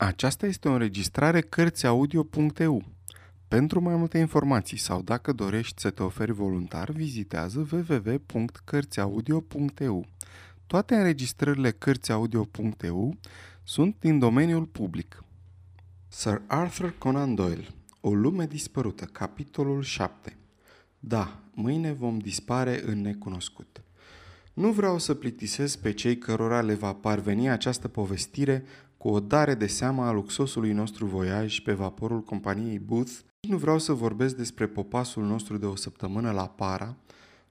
Aceasta este o înregistrare Cărțiaudio.eu. Pentru mai multe informații sau dacă dorești să te oferi voluntar, vizitează www.cărțiaudio.eu. Toate înregistrările Cărțiaudio.eu sunt din domeniul public. Sir Arthur Conan Doyle O lume dispărută, capitolul 7 Da, mâine vom dispare în necunoscut. Nu vreau să plictisesc pe cei cărora le va parveni această povestire cu o dare de seama a luxosului nostru voiaj pe vaporul companiei Booth, nu vreau să vorbesc despre popasul nostru de o săptămână la Para,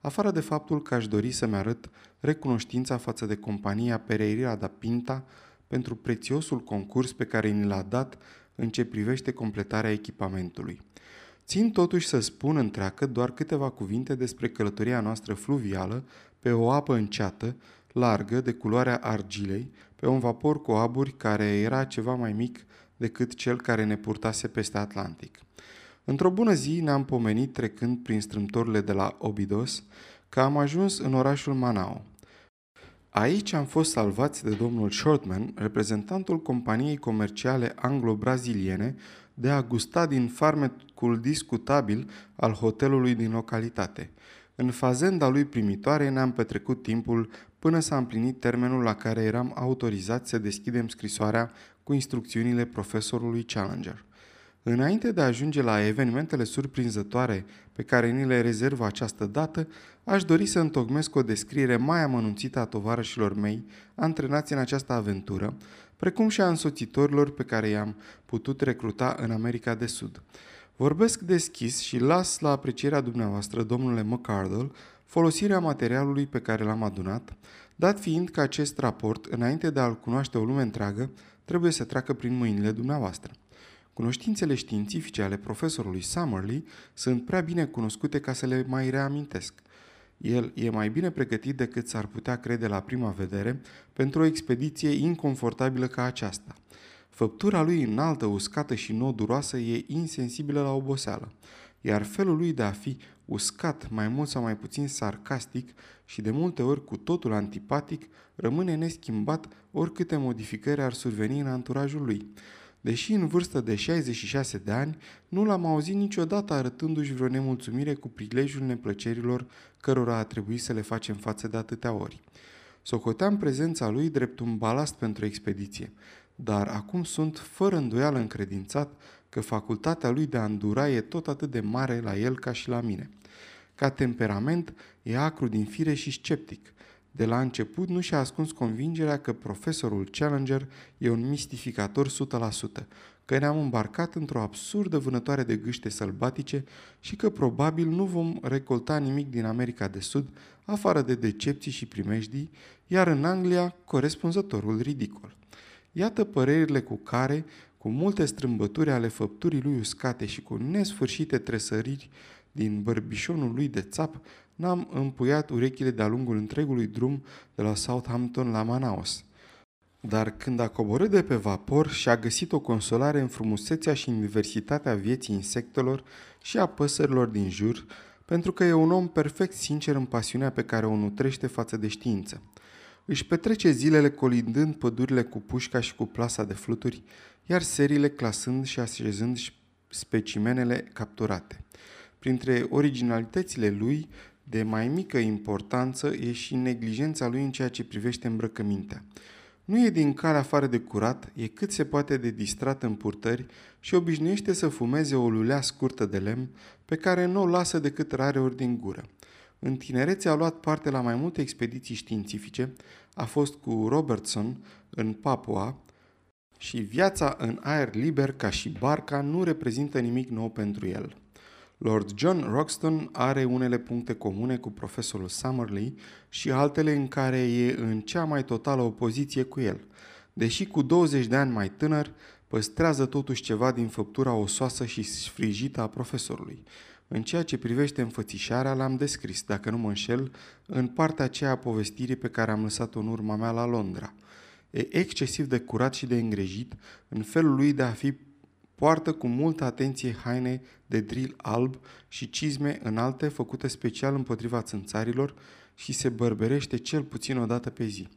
afară de faptul că aș dori să-mi arăt recunoștința față de compania Pereira da Pinta pentru prețiosul concurs pe care ni l-a dat în ce privește completarea echipamentului. Țin totuși să spun întreagă doar câteva cuvinte despre călătoria noastră fluvială pe o apă înceată, largă, de culoarea argilei, pe un vapor cu aburi care era ceva mai mic decât cel care ne purtase peste Atlantic. Într-o bună zi ne-am pomenit trecând prin strâmtorile de la Obidos că am ajuns în orașul Manao. Aici am fost salvați de domnul Shortman, reprezentantul companiei comerciale anglo-braziliene, de a gusta din farmecul discutabil al hotelului din localitate. În fazenda lui primitoare ne-am petrecut timpul până s-a împlinit termenul la care eram autorizați să deschidem scrisoarea cu instrucțiunile profesorului Challenger. Înainte de a ajunge la evenimentele surprinzătoare pe care ni le rezervă această dată, aș dori să întocmesc o descriere mai amănunțită a tovarășilor mei antrenați în această aventură, precum și a însoțitorilor pe care i-am putut recruta în America de Sud. Vorbesc deschis și las la aprecierea dumneavoastră, domnule McCardle, folosirea materialului pe care l-am adunat, dat fiind că acest raport, înainte de a-l cunoaște o lume întreagă, trebuie să treacă prin mâinile dumneavoastră. Cunoștințele științifice ale profesorului Summerlee sunt prea bine cunoscute ca să le mai reamintesc. El e mai bine pregătit decât s-ar putea crede la prima vedere pentru o expediție inconfortabilă ca aceasta. Făptura lui înaltă, uscată și noduroasă e insensibilă la oboseală, iar felul lui de a fi uscat, mai mult sau mai puțin sarcastic și de multe ori cu totul antipatic, rămâne neschimbat oricâte modificări ar surveni în anturajul lui. Deși în vârstă de 66 de ani, nu l-am auzit niciodată arătându-și vreo nemulțumire cu prilejul neplăcerilor cărora a trebuit să le facem față de atâtea ori. Socoteam prezența lui drept un balast pentru expediție, dar acum sunt fără îndoială încredințat că facultatea lui de a îndura e tot atât de mare la el ca și la mine. Ca temperament, e acru din fire și sceptic. De la început nu și-a ascuns convingerea că profesorul Challenger e un mistificator 100%, că ne-am îmbarcat într-o absurdă vânătoare de gâște sălbatice și că probabil nu vom recolta nimic din America de Sud, afară de decepții și primejdii, iar în Anglia corespunzătorul ridicol. Iată părerile cu care, cu multe strâmbături ale făpturii lui uscate și cu nesfârșite tresăriri din bărbișonul lui de țap, n-am împuiat urechile de-a lungul întregului drum de la Southampton la Manaus. Dar când a coborât de pe vapor și a găsit o consolare în frumusețea și în diversitatea vieții insectelor și a păsărilor din jur, pentru că e un om perfect sincer în pasiunea pe care o nutrește față de știință. Își petrece zilele colindând pădurile cu pușca și cu plasa de fluturi, iar serile clasând și așezând specimenele capturate. Printre originalitățile lui, de mai mică importanță e și neglijența lui în ceea ce privește îmbrăcămintea. Nu e din care afară de curat, e cât se poate de distrat în purtări și obișnuiește să fumeze o lulea scurtă de lemn pe care nu o lasă decât rare ori din gură. În tinerețe a luat parte la mai multe expediții științifice, a fost cu Robertson în Papua și viața în aer liber ca și barca nu reprezintă nimic nou pentru el. Lord John Roxton are unele puncte comune cu profesorul Summerlee și altele în care e în cea mai totală opoziție cu el. Deși cu 20 de ani mai tânăr, păstrează totuși ceva din făptura osoasă și sfrijită a profesorului. În ceea ce privește înfățișarea, l-am descris, dacă nu mă înșel, în partea aceea a povestirii pe care am lăsat-o în urma mea la Londra. E excesiv de curat și de îngrejit în felul lui de a fi Poartă cu multă atenție haine de drill alb și cizme înalte făcute special împotriva țânțarilor și se bărberește cel puțin o dată pe zi.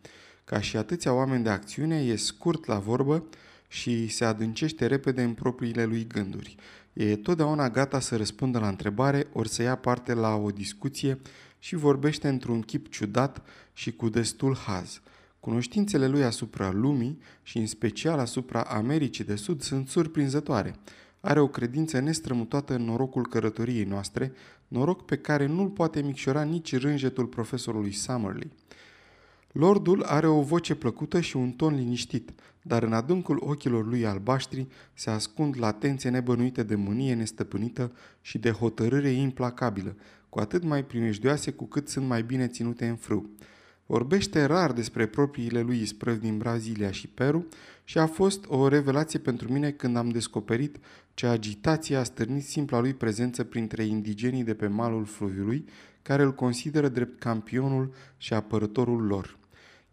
Ca și atâția oameni de acțiune, e scurt la vorbă și se adâncește repede în propriile lui gânduri. E totdeauna gata să răspundă la întrebare, ori să ia parte la o discuție și vorbește într-un chip ciudat și cu destul haz. Cunoștințele lui asupra lumii și în special asupra Americii de Sud sunt surprinzătoare. Are o credință nestrămutată în norocul cărătoriei noastre, noroc pe care nu-l poate micșora nici rânjetul profesorului Summerlee. Lordul are o voce plăcută și un ton liniștit, dar în adâncul ochilor lui albaștri se ascund latențe nebănuite de mânie nestăpânită și de hotărâre implacabilă, cu atât mai primejdioase cu cât sunt mai bine ținute în frâu. Vorbește rar despre propriile lui isprăvi din Brazilia și Peru și a fost o revelație pentru mine când am descoperit ce agitație a stârnit simpla lui prezență printre indigenii de pe malul fluviului, care îl consideră drept campionul și apărătorul lor.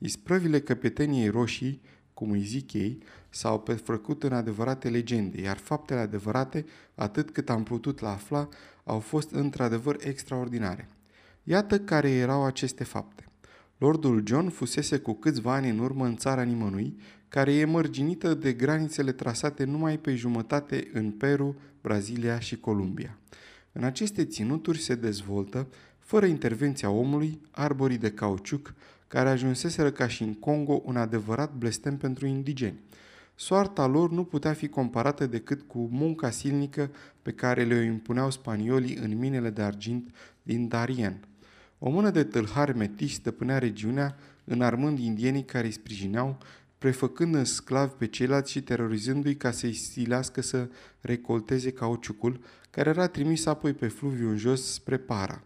Isprăvile căpeteniei roșii, cum îi zic ei, s-au perfăcut în adevărate legende, iar faptele adevărate, atât cât am putut la afla, au fost într-adevăr extraordinare. Iată care erau aceste fapte. Lordul John fusese cu câțiva ani în urmă în țara nimănui, care e mărginită de granițele trasate numai pe jumătate în Peru, Brazilia și Columbia. În aceste ținuturi se dezvoltă, fără intervenția omului, arborii de cauciuc, care ajunseseră ca și în Congo un adevărat blestem pentru indigeni. Soarta lor nu putea fi comparată decât cu munca silnică pe care le-o impuneau spaniolii în minele de argint din Darien. O mână de tâlhari metiși stăpânea regiunea, înarmând indienii care îi sprijineau, prefăcând în sclavi pe ceilalți și terorizându-i ca să-i stilească să recolteze cauciucul, care era trimis apoi pe fluviu în jos spre Para.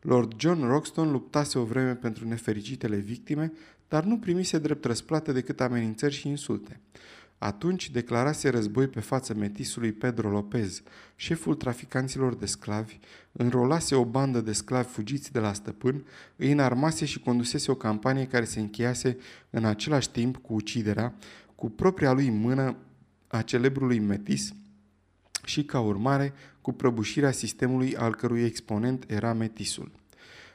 Lord John Roxton luptase o vreme pentru nefericitele victime, dar nu primise drept răsplată decât amenințări și insulte. Atunci declarase război pe față metisului Pedro Lopez, șeful traficanților de sclavi, înrolase o bandă de sclavi fugiți de la stăpân, îi înarmase și condusese o campanie care se încheiase în același timp cu uciderea, cu propria lui mână a celebrului metis și, ca urmare, cu prăbușirea sistemului al cărui exponent era metisul.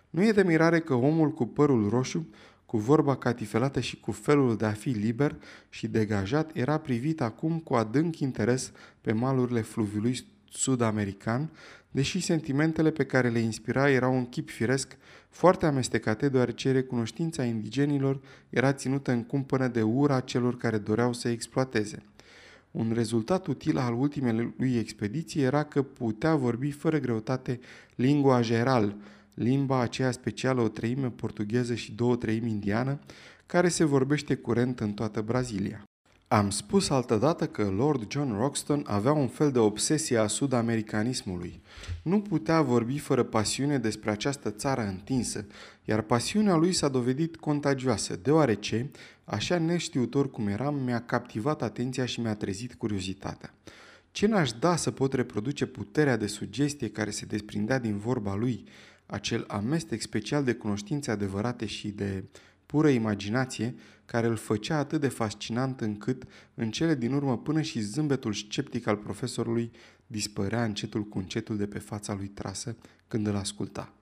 Nu e de mirare că omul cu părul roșu cu vorba catifelată și cu felul de a fi liber și degajat, era privit acum cu adânc interes pe malurile fluviului sud-american, deși sentimentele pe care le inspira erau un chip firesc, foarte amestecate, deoarece recunoștința indigenilor era ținută în cumpănă de ura celor care doreau să exploateze. Un rezultat util al ultimei lui expediții era că putea vorbi fără greutate lingua geral, limba aceea specială o treime portugheză și două treimi indiană, care se vorbește curent în toată Brazilia. Am spus altădată că Lord John Roxton avea un fel de obsesie a sud-americanismului. Nu putea vorbi fără pasiune despre această țară întinsă, iar pasiunea lui s-a dovedit contagioasă, deoarece, așa neștiutor cum eram, mi-a captivat atenția și mi-a trezit curiozitatea. Ce n-aș da să pot reproduce puterea de sugestie care se desprindea din vorba lui, acel amestec special de cunoștințe adevărate și de pură imaginație care îl făcea atât de fascinant încât, în cele din urmă, până și zâmbetul sceptic al profesorului dispărea încetul cu încetul de pe fața lui trasă când îl asculta.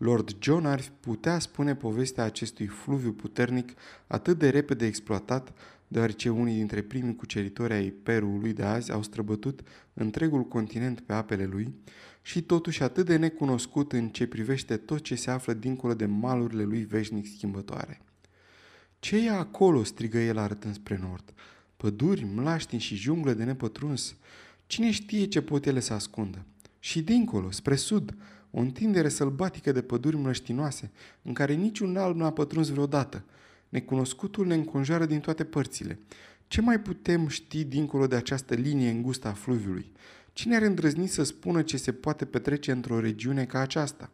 Lord John ar putea spune povestea acestui fluviu puternic atât de repede exploatat, deoarece unii dintre primii cuceritori ai Perului de azi au străbătut întregul continent pe apele lui, și totuși atât de necunoscut în ce privește tot ce se află dincolo de malurile lui veșnic schimbătoare. Ce e acolo?" strigă el arătând spre nord. Păduri, mlaștini și junglă de nepătruns. Cine știe ce pot ele să ascundă? Și dincolo, spre sud, o întindere sălbatică de păduri mlăștinoase, în care niciun alb nu a pătruns vreodată. Necunoscutul ne înconjoară din toate părțile. Ce mai putem ști dincolo de această linie îngustă a fluviului? Cine ar îndrăzni să spună ce se poate petrece într-o regiune ca aceasta?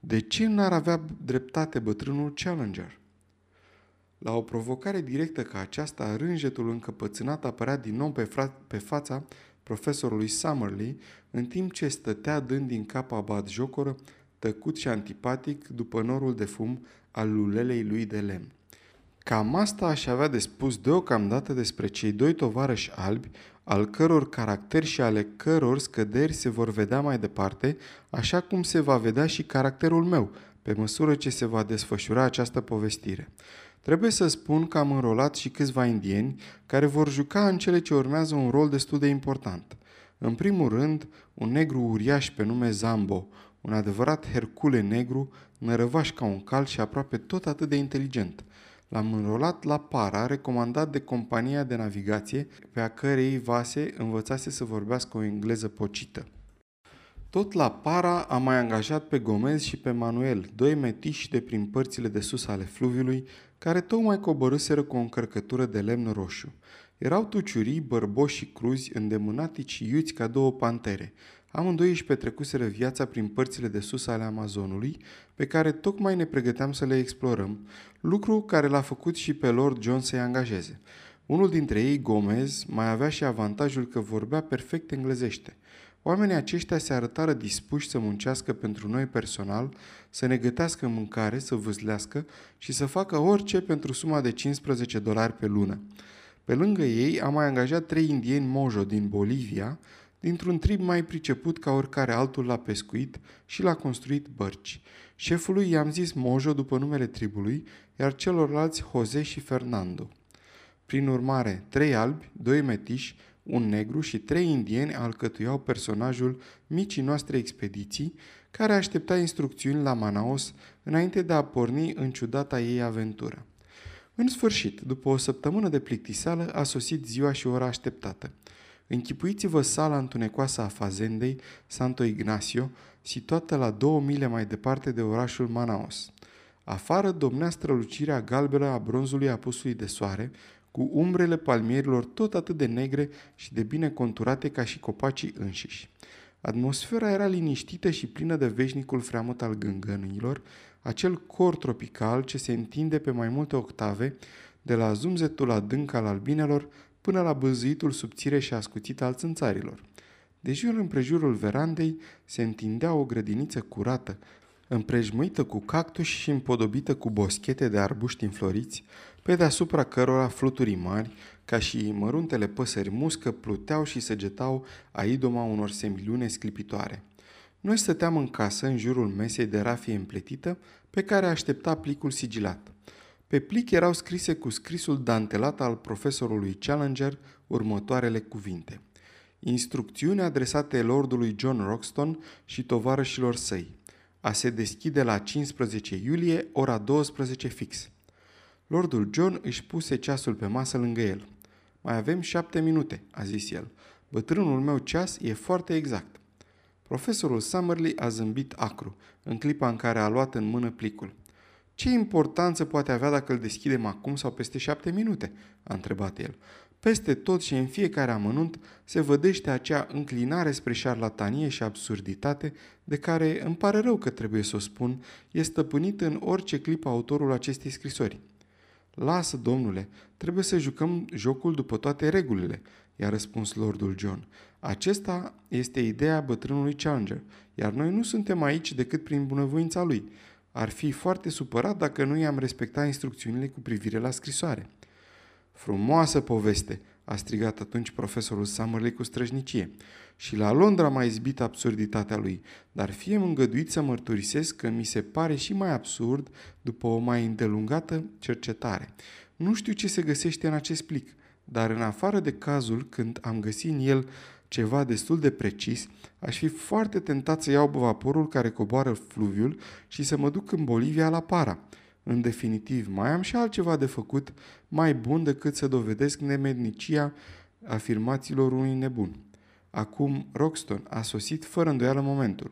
De ce n-ar avea dreptate bătrânul Challenger? La o provocare directă ca aceasta, rânjetul încăpățânat apărea din nou pe, fra- pe fața profesorului Summerlee, în timp ce stătea dând din cap jocoră, tăcut și antipatic, după norul de fum al lulelei lui de lemn. Cam asta aș avea de spus deocamdată despre cei doi tovarăși albi, al căror caracter și ale căror scăderi se vor vedea mai departe, așa cum se va vedea și caracterul meu, pe măsură ce se va desfășura această povestire. Trebuie să spun că am înrolat și câțiva indieni care vor juca în cele ce urmează un rol destul de important. În primul rând, un negru uriaș pe nume Zambo, un adevărat Hercule negru, nărăvaș ca un cal și aproape tot atât de inteligent. L-am înrolat la para, recomandat de compania de navigație, pe a cărei vase învățase să vorbească o engleză pocită. Tot la para am mai angajat pe Gomez și pe Manuel, doi metiși de prin părțile de sus ale fluviului, care tocmai coborâseră cu o încărcătură de lemn roșu. Erau tuciurii, bărboși și cruzi, îndemânatici și iuți ca două pantere. Amândoi își petrecuseră viața prin părțile de sus ale Amazonului, pe care tocmai ne pregăteam să le explorăm, lucru care l-a făcut și pe Lord John să-i angajeze. Unul dintre ei, Gomez, mai avea și avantajul că vorbea perfect englezește – Oamenii aceștia se arătară dispuși să muncească pentru noi personal, să ne gătească mâncare, să vâzlească și să facă orice pentru suma de 15 dolari pe lună. Pe lângă ei am mai angajat trei indieni mojo din Bolivia, dintr-un trib mai priceput ca oricare altul la pescuit și l-a construit bărci. Șefului i-am zis mojo după numele tribului, iar celorlalți Jose și Fernando. Prin urmare, trei albi, doi metiși, un negru și trei indieni alcătuiau personajul micii noastre expediții, care aștepta instrucțiuni la Manaos înainte de a porni în ciudata ei aventură. În sfârșit, după o săptămână de plictiseală, a sosit ziua și ora așteptată. Închipuiți-vă sala întunecoasă a fazendei Santo Ignacio, situată la două mile mai departe de orașul Manaos. Afară domnea strălucirea galbenă a bronzului apusului de soare, cu umbrele palmierilor tot atât de negre și de bine conturate ca și copacii înșiși. Atmosfera era liniștită și plină de veșnicul freamăt al gângănilor, acel cor tropical ce se întinde pe mai multe octave, de la zumzetul adânc al albinelor până la băzuitul subțire și ascuțit al țânțarilor. De jur împrejurul verandei se întindea o grădiniță curată, împrejmuită cu cactus și împodobită cu boschete de arbuști înfloriți, pe deasupra cărora fluturii mari, ca și măruntele păsări muscă, pluteau și săgetau a idoma unor semilune sclipitoare. Noi stăteam în casă, în jurul mesei de rafie împletită, pe care aștepta plicul sigilat. Pe plic erau scrise cu scrisul dantelat al profesorului Challenger următoarele cuvinte. Instrucțiuni adresate lordului John Roxton și tovarășilor săi. A se deschide la 15 iulie, ora 12 fix. Lordul John își puse ceasul pe masă lângă el. Mai avem șapte minute, a zis el. Bătrânul meu ceas e foarte exact. Profesorul Summerly a zâmbit acru, în clipa în care a luat în mână plicul. Ce importanță poate avea dacă îl deschidem acum sau peste șapte minute? a întrebat el. Peste tot și în fiecare amănunt se vădește acea înclinare spre șarlatanie și absurditate de care, îmi pare rău că trebuie să o spun, e stăpânit în orice clip autorul acestei scrisori. Lasă, domnule, trebuie să jucăm jocul după toate regulile, i-a răspuns Lordul John. Acesta este ideea bătrânului Challenger, iar noi nu suntem aici decât prin bunăvoința lui. Ar fi foarte supărat dacă nu i-am respectat instrucțiunile cu privire la scrisoare. Frumoasă poveste, a strigat atunci profesorul Summerley cu străjnicie. Și la Londra m-a izbit absurditatea lui, dar fie îngăduit să mărturisesc că mi se pare și mai absurd după o mai îndelungată cercetare. Nu știu ce se găsește în acest plic, dar în afară de cazul când am găsit în el ceva destul de precis, aș fi foarte tentat să iau vaporul care coboară fluviul și să mă duc în Bolivia la Para. În definitiv, mai am și altceva de făcut mai bun decât să dovedesc nemednicia afirmațiilor unui nebun. Acum Roxton a sosit fără îndoială momentul.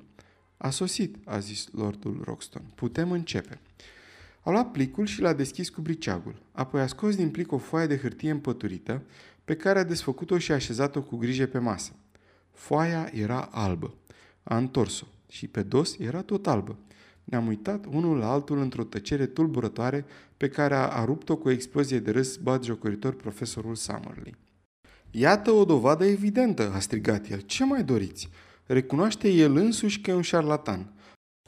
A sosit, a zis Lordul Roxton. Putem începe. A luat plicul și l-a deschis cu briceagul. Apoi a scos din plic o foaie de hârtie împăturită, pe care a desfăcut-o și a așezat-o cu grijă pe masă. Foaia era albă. A întors-o și pe dos era tot albă. Ne-am uitat unul la altul într-o tăcere tulburătoare pe care a, a rupt-o cu o explozie de râs jocoritor profesorul Summerley. Iată o dovadă evidentă, a strigat el. Ce mai doriți? Recunoaște el însuși că e un șarlatan.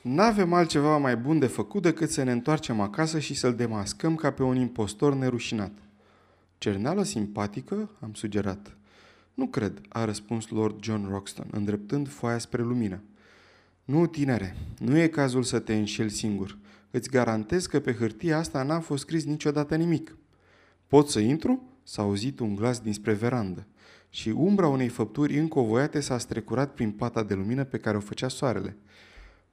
N-avem altceva mai bun de făcut decât să ne întoarcem acasă și să-l demascăm ca pe un impostor nerușinat. Cerneală simpatică? am sugerat. Nu cred, a răspuns Lord John Roxton, îndreptând foaia spre lumină. Nu, tinere, nu e cazul să te înșeli singur. îți garantez că pe hârtia asta n-a fost scris niciodată nimic. Pot să intru? S-a auzit un glas dinspre verandă și umbra unei făpturi încovoiate s-a strecurat prin pata de lumină pe care o făcea soarele.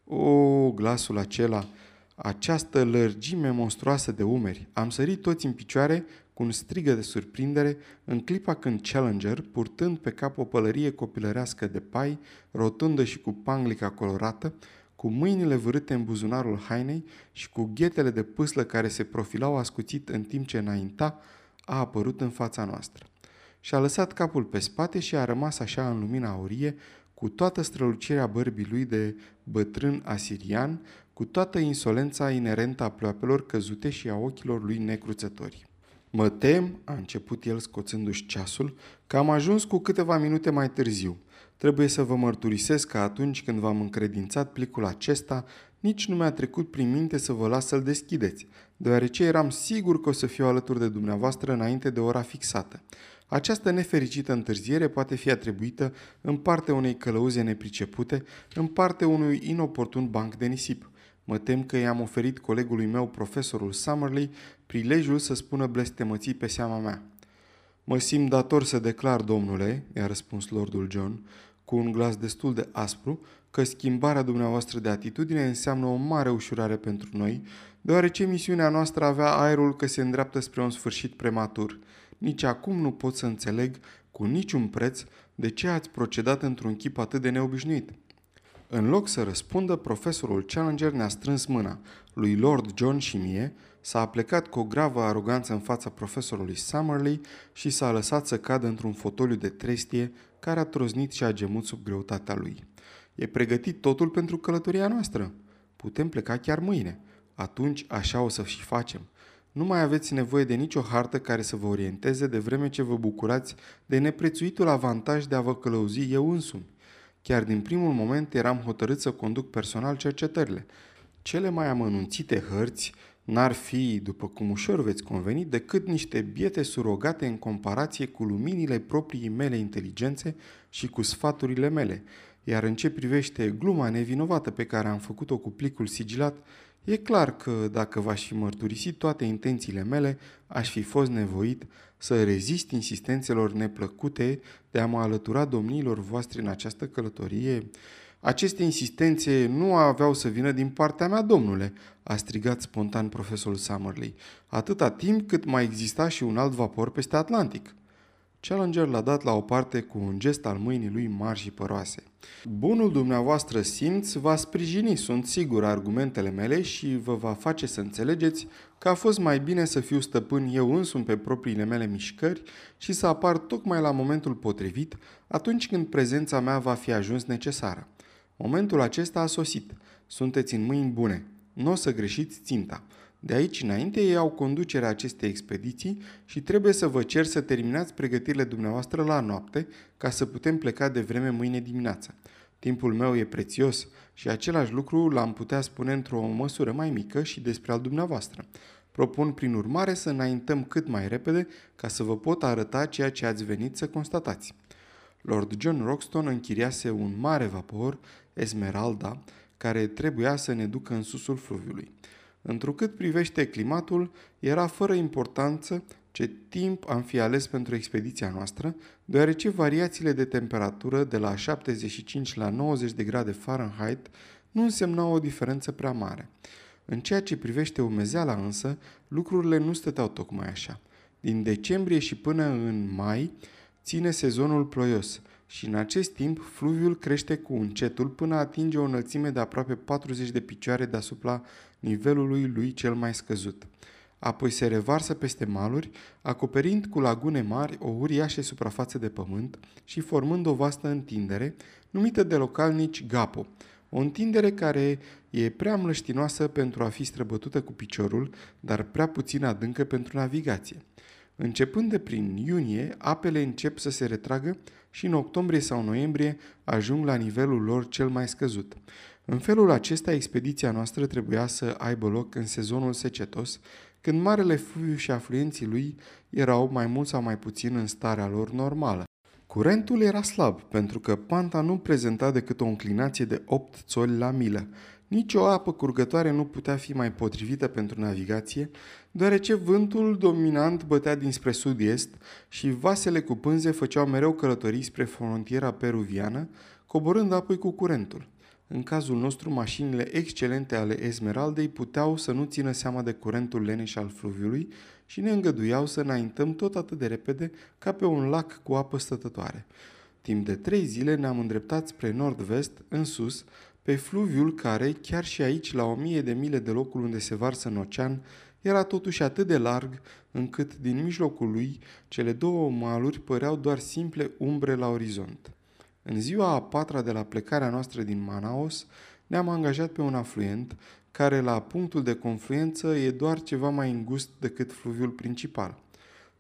O, glasul acela, această lărgime monstruoasă de umeri. Am sărit toți în picioare cu un strigă de surprindere în clipa când Challenger, purtând pe cap o pălărie copilărească de pai, rotundă și cu panglica colorată, cu mâinile vârâte în buzunarul hainei și cu ghetele de pâslă care se profilau ascuțit în timp ce înainta, a apărut în fața noastră. Și-a lăsat capul pe spate și a rămas așa în lumina aurie, cu toată strălucirea bărbii lui de bătrân asirian, cu toată insolența inerentă a ploapelor căzute și a ochilor lui necruțători. Mă tem, a început el scoțându-și ceasul, că am ajuns cu câteva minute mai târziu. Trebuie să vă mărturisesc că atunci când v-am încredințat plicul acesta, nici nu mi-a trecut prin minte să vă las să-l deschideți, deoarece eram sigur că o să fiu alături de dumneavoastră înainte de ora fixată. Această nefericită întârziere poate fi atribuită în parte unei călăuze nepricepute, în parte unui inoportun banc de nisip. Mă tem că i-am oferit colegului meu, profesorul Summerley, prilejul să spună blestemății pe seama mea. Mă simt dator să declar, domnule, i-a răspuns lordul John, cu un glas destul de aspru, că schimbarea dumneavoastră de atitudine înseamnă o mare ușurare pentru noi, deoarece misiunea noastră avea aerul că se îndreaptă spre un sfârșit prematur. Nici acum nu pot să înțeleg cu niciun preț de ce ați procedat într-un chip atât de neobișnuit. În loc să răspundă, profesorul Challenger ne-a strâns mâna, lui Lord John și mie, s-a aplecat cu o gravă aroganță în fața profesorului Summerley și s-a lăsat să cadă într-un fotoliu de trestie care a troznit și a gemut sub greutatea lui. E pregătit totul pentru călătoria noastră. Putem pleca chiar mâine. Atunci așa o să și facem. Nu mai aveți nevoie de nicio hartă care să vă orienteze de vreme ce vă bucurați de neprețuitul avantaj de a vă călăuzi eu însumi. Chiar din primul moment eram hotărât să conduc personal cercetările. Cele mai amănunțite hărți n-ar fi, după cum ușor veți conveni, decât niște biete surogate în comparație cu luminile proprii mele inteligențe și cu sfaturile mele. Iar în ce privește gluma nevinovată pe care am făcut-o cu plicul sigilat, e clar că dacă v-aș fi mărturisit toate intențiile mele, aș fi fost nevoit să rezist insistențelor neplăcute de a mă alătura domnilor voastre în această călătorie. Aceste insistențe nu aveau să vină din partea mea, domnule, a strigat spontan profesorul Summerley, atâta timp cât mai exista și un alt vapor peste Atlantic. Challenger l-a dat la o parte cu un gest al mâinii lui mari și păroase. Bunul dumneavoastră simț va sprijini, sunt sigur, argumentele mele și vă va face să înțelegeți că a fost mai bine să fiu stăpân eu însumi pe propriile mele mișcări și să apar tocmai la momentul potrivit, atunci când prezența mea va fi ajuns necesară. Momentul acesta a sosit. Sunteți în mâini bune. Nu o să greșiți ținta. De aici înainte ei au conducerea acestei expediții și trebuie să vă cer să terminați pregătirile dumneavoastră la noapte ca să putem pleca de vreme mâine dimineață. Timpul meu e prețios și același lucru l-am putea spune într-o măsură mai mică și despre al dumneavoastră. Propun prin urmare să înaintăm cât mai repede ca să vă pot arăta ceea ce ați venit să constatați. Lord John Roxton închiriase un mare vapor, Esmeralda, care trebuia să ne ducă în susul fluviului. Întrucât privește climatul, era fără importanță ce timp am fi ales pentru expediția noastră, deoarece variațiile de temperatură de la 75 la 90 de grade Fahrenheit nu însemnau o diferență prea mare. În ceea ce privește umezeala însă, lucrurile nu stăteau tocmai așa. Din decembrie și până în mai ține sezonul ploios și în acest timp fluviul crește cu încetul până atinge o înălțime de aproape 40 de picioare deasupra nivelului lui cel mai scăzut. Apoi se revarsă peste maluri, acoperind cu lagune mari o uriașă suprafață de pământ și formând o vastă întindere, numită de localnici Gapo, o întindere care e prea mlăștinoasă pentru a fi străbătută cu piciorul, dar prea puțin adâncă pentru navigație. Începând de prin iunie, apele încep să se retragă și în octombrie sau noiembrie ajung la nivelul lor cel mai scăzut. În felul acesta, expediția noastră trebuia să aibă loc în sezonul secetos, când marele fluviu și afluenții lui erau mai mult sau mai puțin în starea lor normală. Curentul era slab, pentru că panta nu prezenta decât o înclinație de 8 țoli la milă. Nici o apă curgătoare nu putea fi mai potrivită pentru navigație, deoarece vântul dominant bătea dinspre sud-est și vasele cu pânze făceau mereu călătorii spre frontiera peruviană, coborând apoi cu curentul. În cazul nostru, mașinile excelente ale Esmeraldei puteau să nu țină seama de curentul leneș al fluviului și ne îngăduiau să înaintăm tot atât de repede ca pe un lac cu apă stătătoare. Timp de trei zile ne-am îndreptat spre nord-vest, în sus, pe fluviul care, chiar și aici, la o mie de mile de locul unde se varsă în ocean, era totuși atât de larg încât din mijlocul lui cele două maluri păreau doar simple umbre la orizont. În ziua a patra de la plecarea noastră din Manaus, ne-am angajat pe un afluent, care la punctul de confluență e doar ceva mai îngust decât fluviul principal.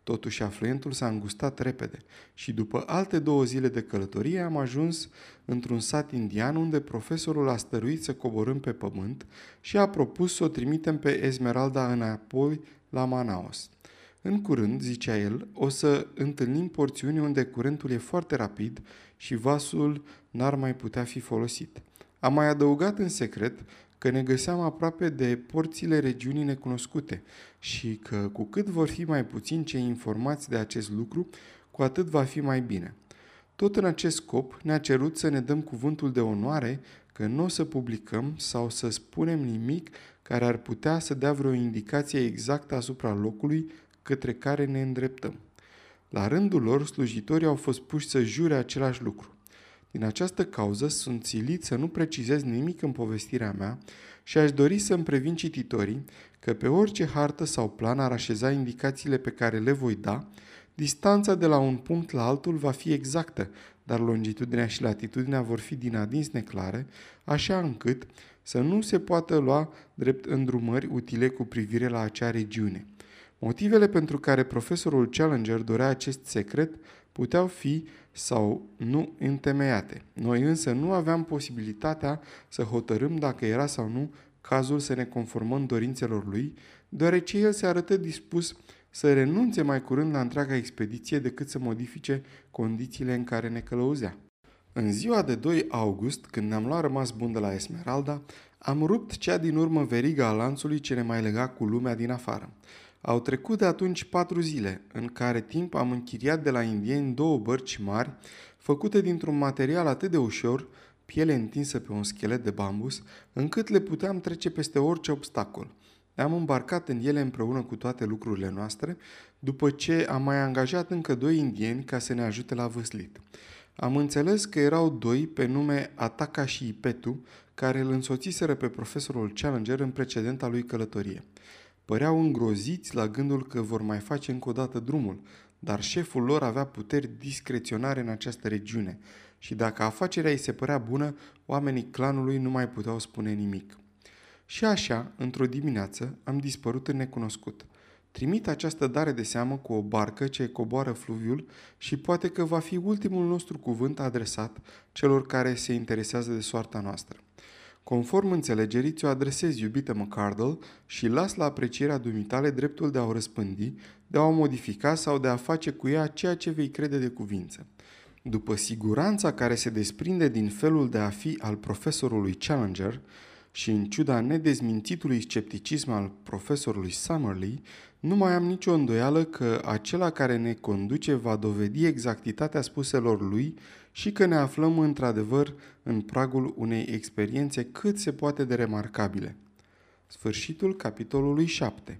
Totuși, afluentul s-a îngustat repede și după alte două zile de călătorie am ajuns într-un sat indian unde profesorul a stăruit să coborâm pe pământ și a propus să o trimitem pe Esmeralda înapoi la Manaus. În curând, zicea el, o să întâlnim porțiuni unde curentul e foarte rapid și vasul n-ar mai putea fi folosit. Am mai adăugat în secret că ne găseam aproape de porțile regiunii necunoscute și că cu cât vor fi mai puțini cei informați de acest lucru, cu atât va fi mai bine. Tot în acest scop ne-a cerut să ne dăm cuvântul de onoare că nu o să publicăm sau să spunem nimic care ar putea să dea vreo indicație exactă asupra locului către care ne îndreptăm. La rândul lor, slujitorii au fost puși să jure același lucru. Din această cauză sunt silit să nu precizez nimic în povestirea mea și aș dori să-mi previn cititorii că pe orice hartă sau plan ar așeza indicațiile pe care le voi da, distanța de la un punct la altul va fi exactă, dar longitudinea și latitudinea vor fi din adins neclare, așa încât să nu se poată lua drept îndrumări utile cu privire la acea regiune. Motivele pentru care profesorul Challenger dorea acest secret puteau fi sau nu întemeiate. Noi însă nu aveam posibilitatea să hotărâm dacă era sau nu cazul să ne conformăm dorințelor lui, deoarece el se arătă dispus să renunțe mai curând la întreaga expediție decât să modifice condițiile în care ne călăuzea. În ziua de 2 august, când ne-am luat rămas bun de la Esmeralda, am rupt cea din urmă veriga a lanțului ce ne mai lega cu lumea din afară. Au trecut de atunci patru zile, în care timp am închiriat de la indieni două bărci mari, făcute dintr-un material atât de ușor, piele întinsă pe un schelet de bambus, încât le puteam trece peste orice obstacol. Ne-am îmbarcat în ele împreună cu toate lucrurile noastre, după ce am mai angajat încă doi indieni ca să ne ajute la văslit. Am înțeles că erau doi pe nume Ataka și Ipetu, care îl însoțiseră pe profesorul Challenger în precedenta lui călătorie. Păreau îngroziți la gândul că vor mai face încă o dată drumul, dar șeful lor avea puteri discreționare în această regiune și dacă afacerea îi se părea bună, oamenii clanului nu mai puteau spune nimic. Și așa, într-o dimineață, am dispărut în necunoscut. Trimit această dare de seamă cu o barcă ce coboară fluviul și poate că va fi ultimul nostru cuvânt adresat celor care se interesează de soarta noastră. Conform înțelegerii, ți-o adresez, iubită McCardle, și las la aprecierea dumitale dreptul de a o răspândi, de a o modifica sau de a face cu ea ceea ce vei crede de cuvință. După siguranța care se desprinde din felul de a fi al profesorului Challenger și în ciuda nedezmințitului scepticism al profesorului Summerlee, nu mai am nicio îndoială că acela care ne conduce va dovedi exactitatea spuselor lui și că ne aflăm într-adevăr în pragul unei experiențe cât se poate de remarcabile. Sfârșitul capitolului 7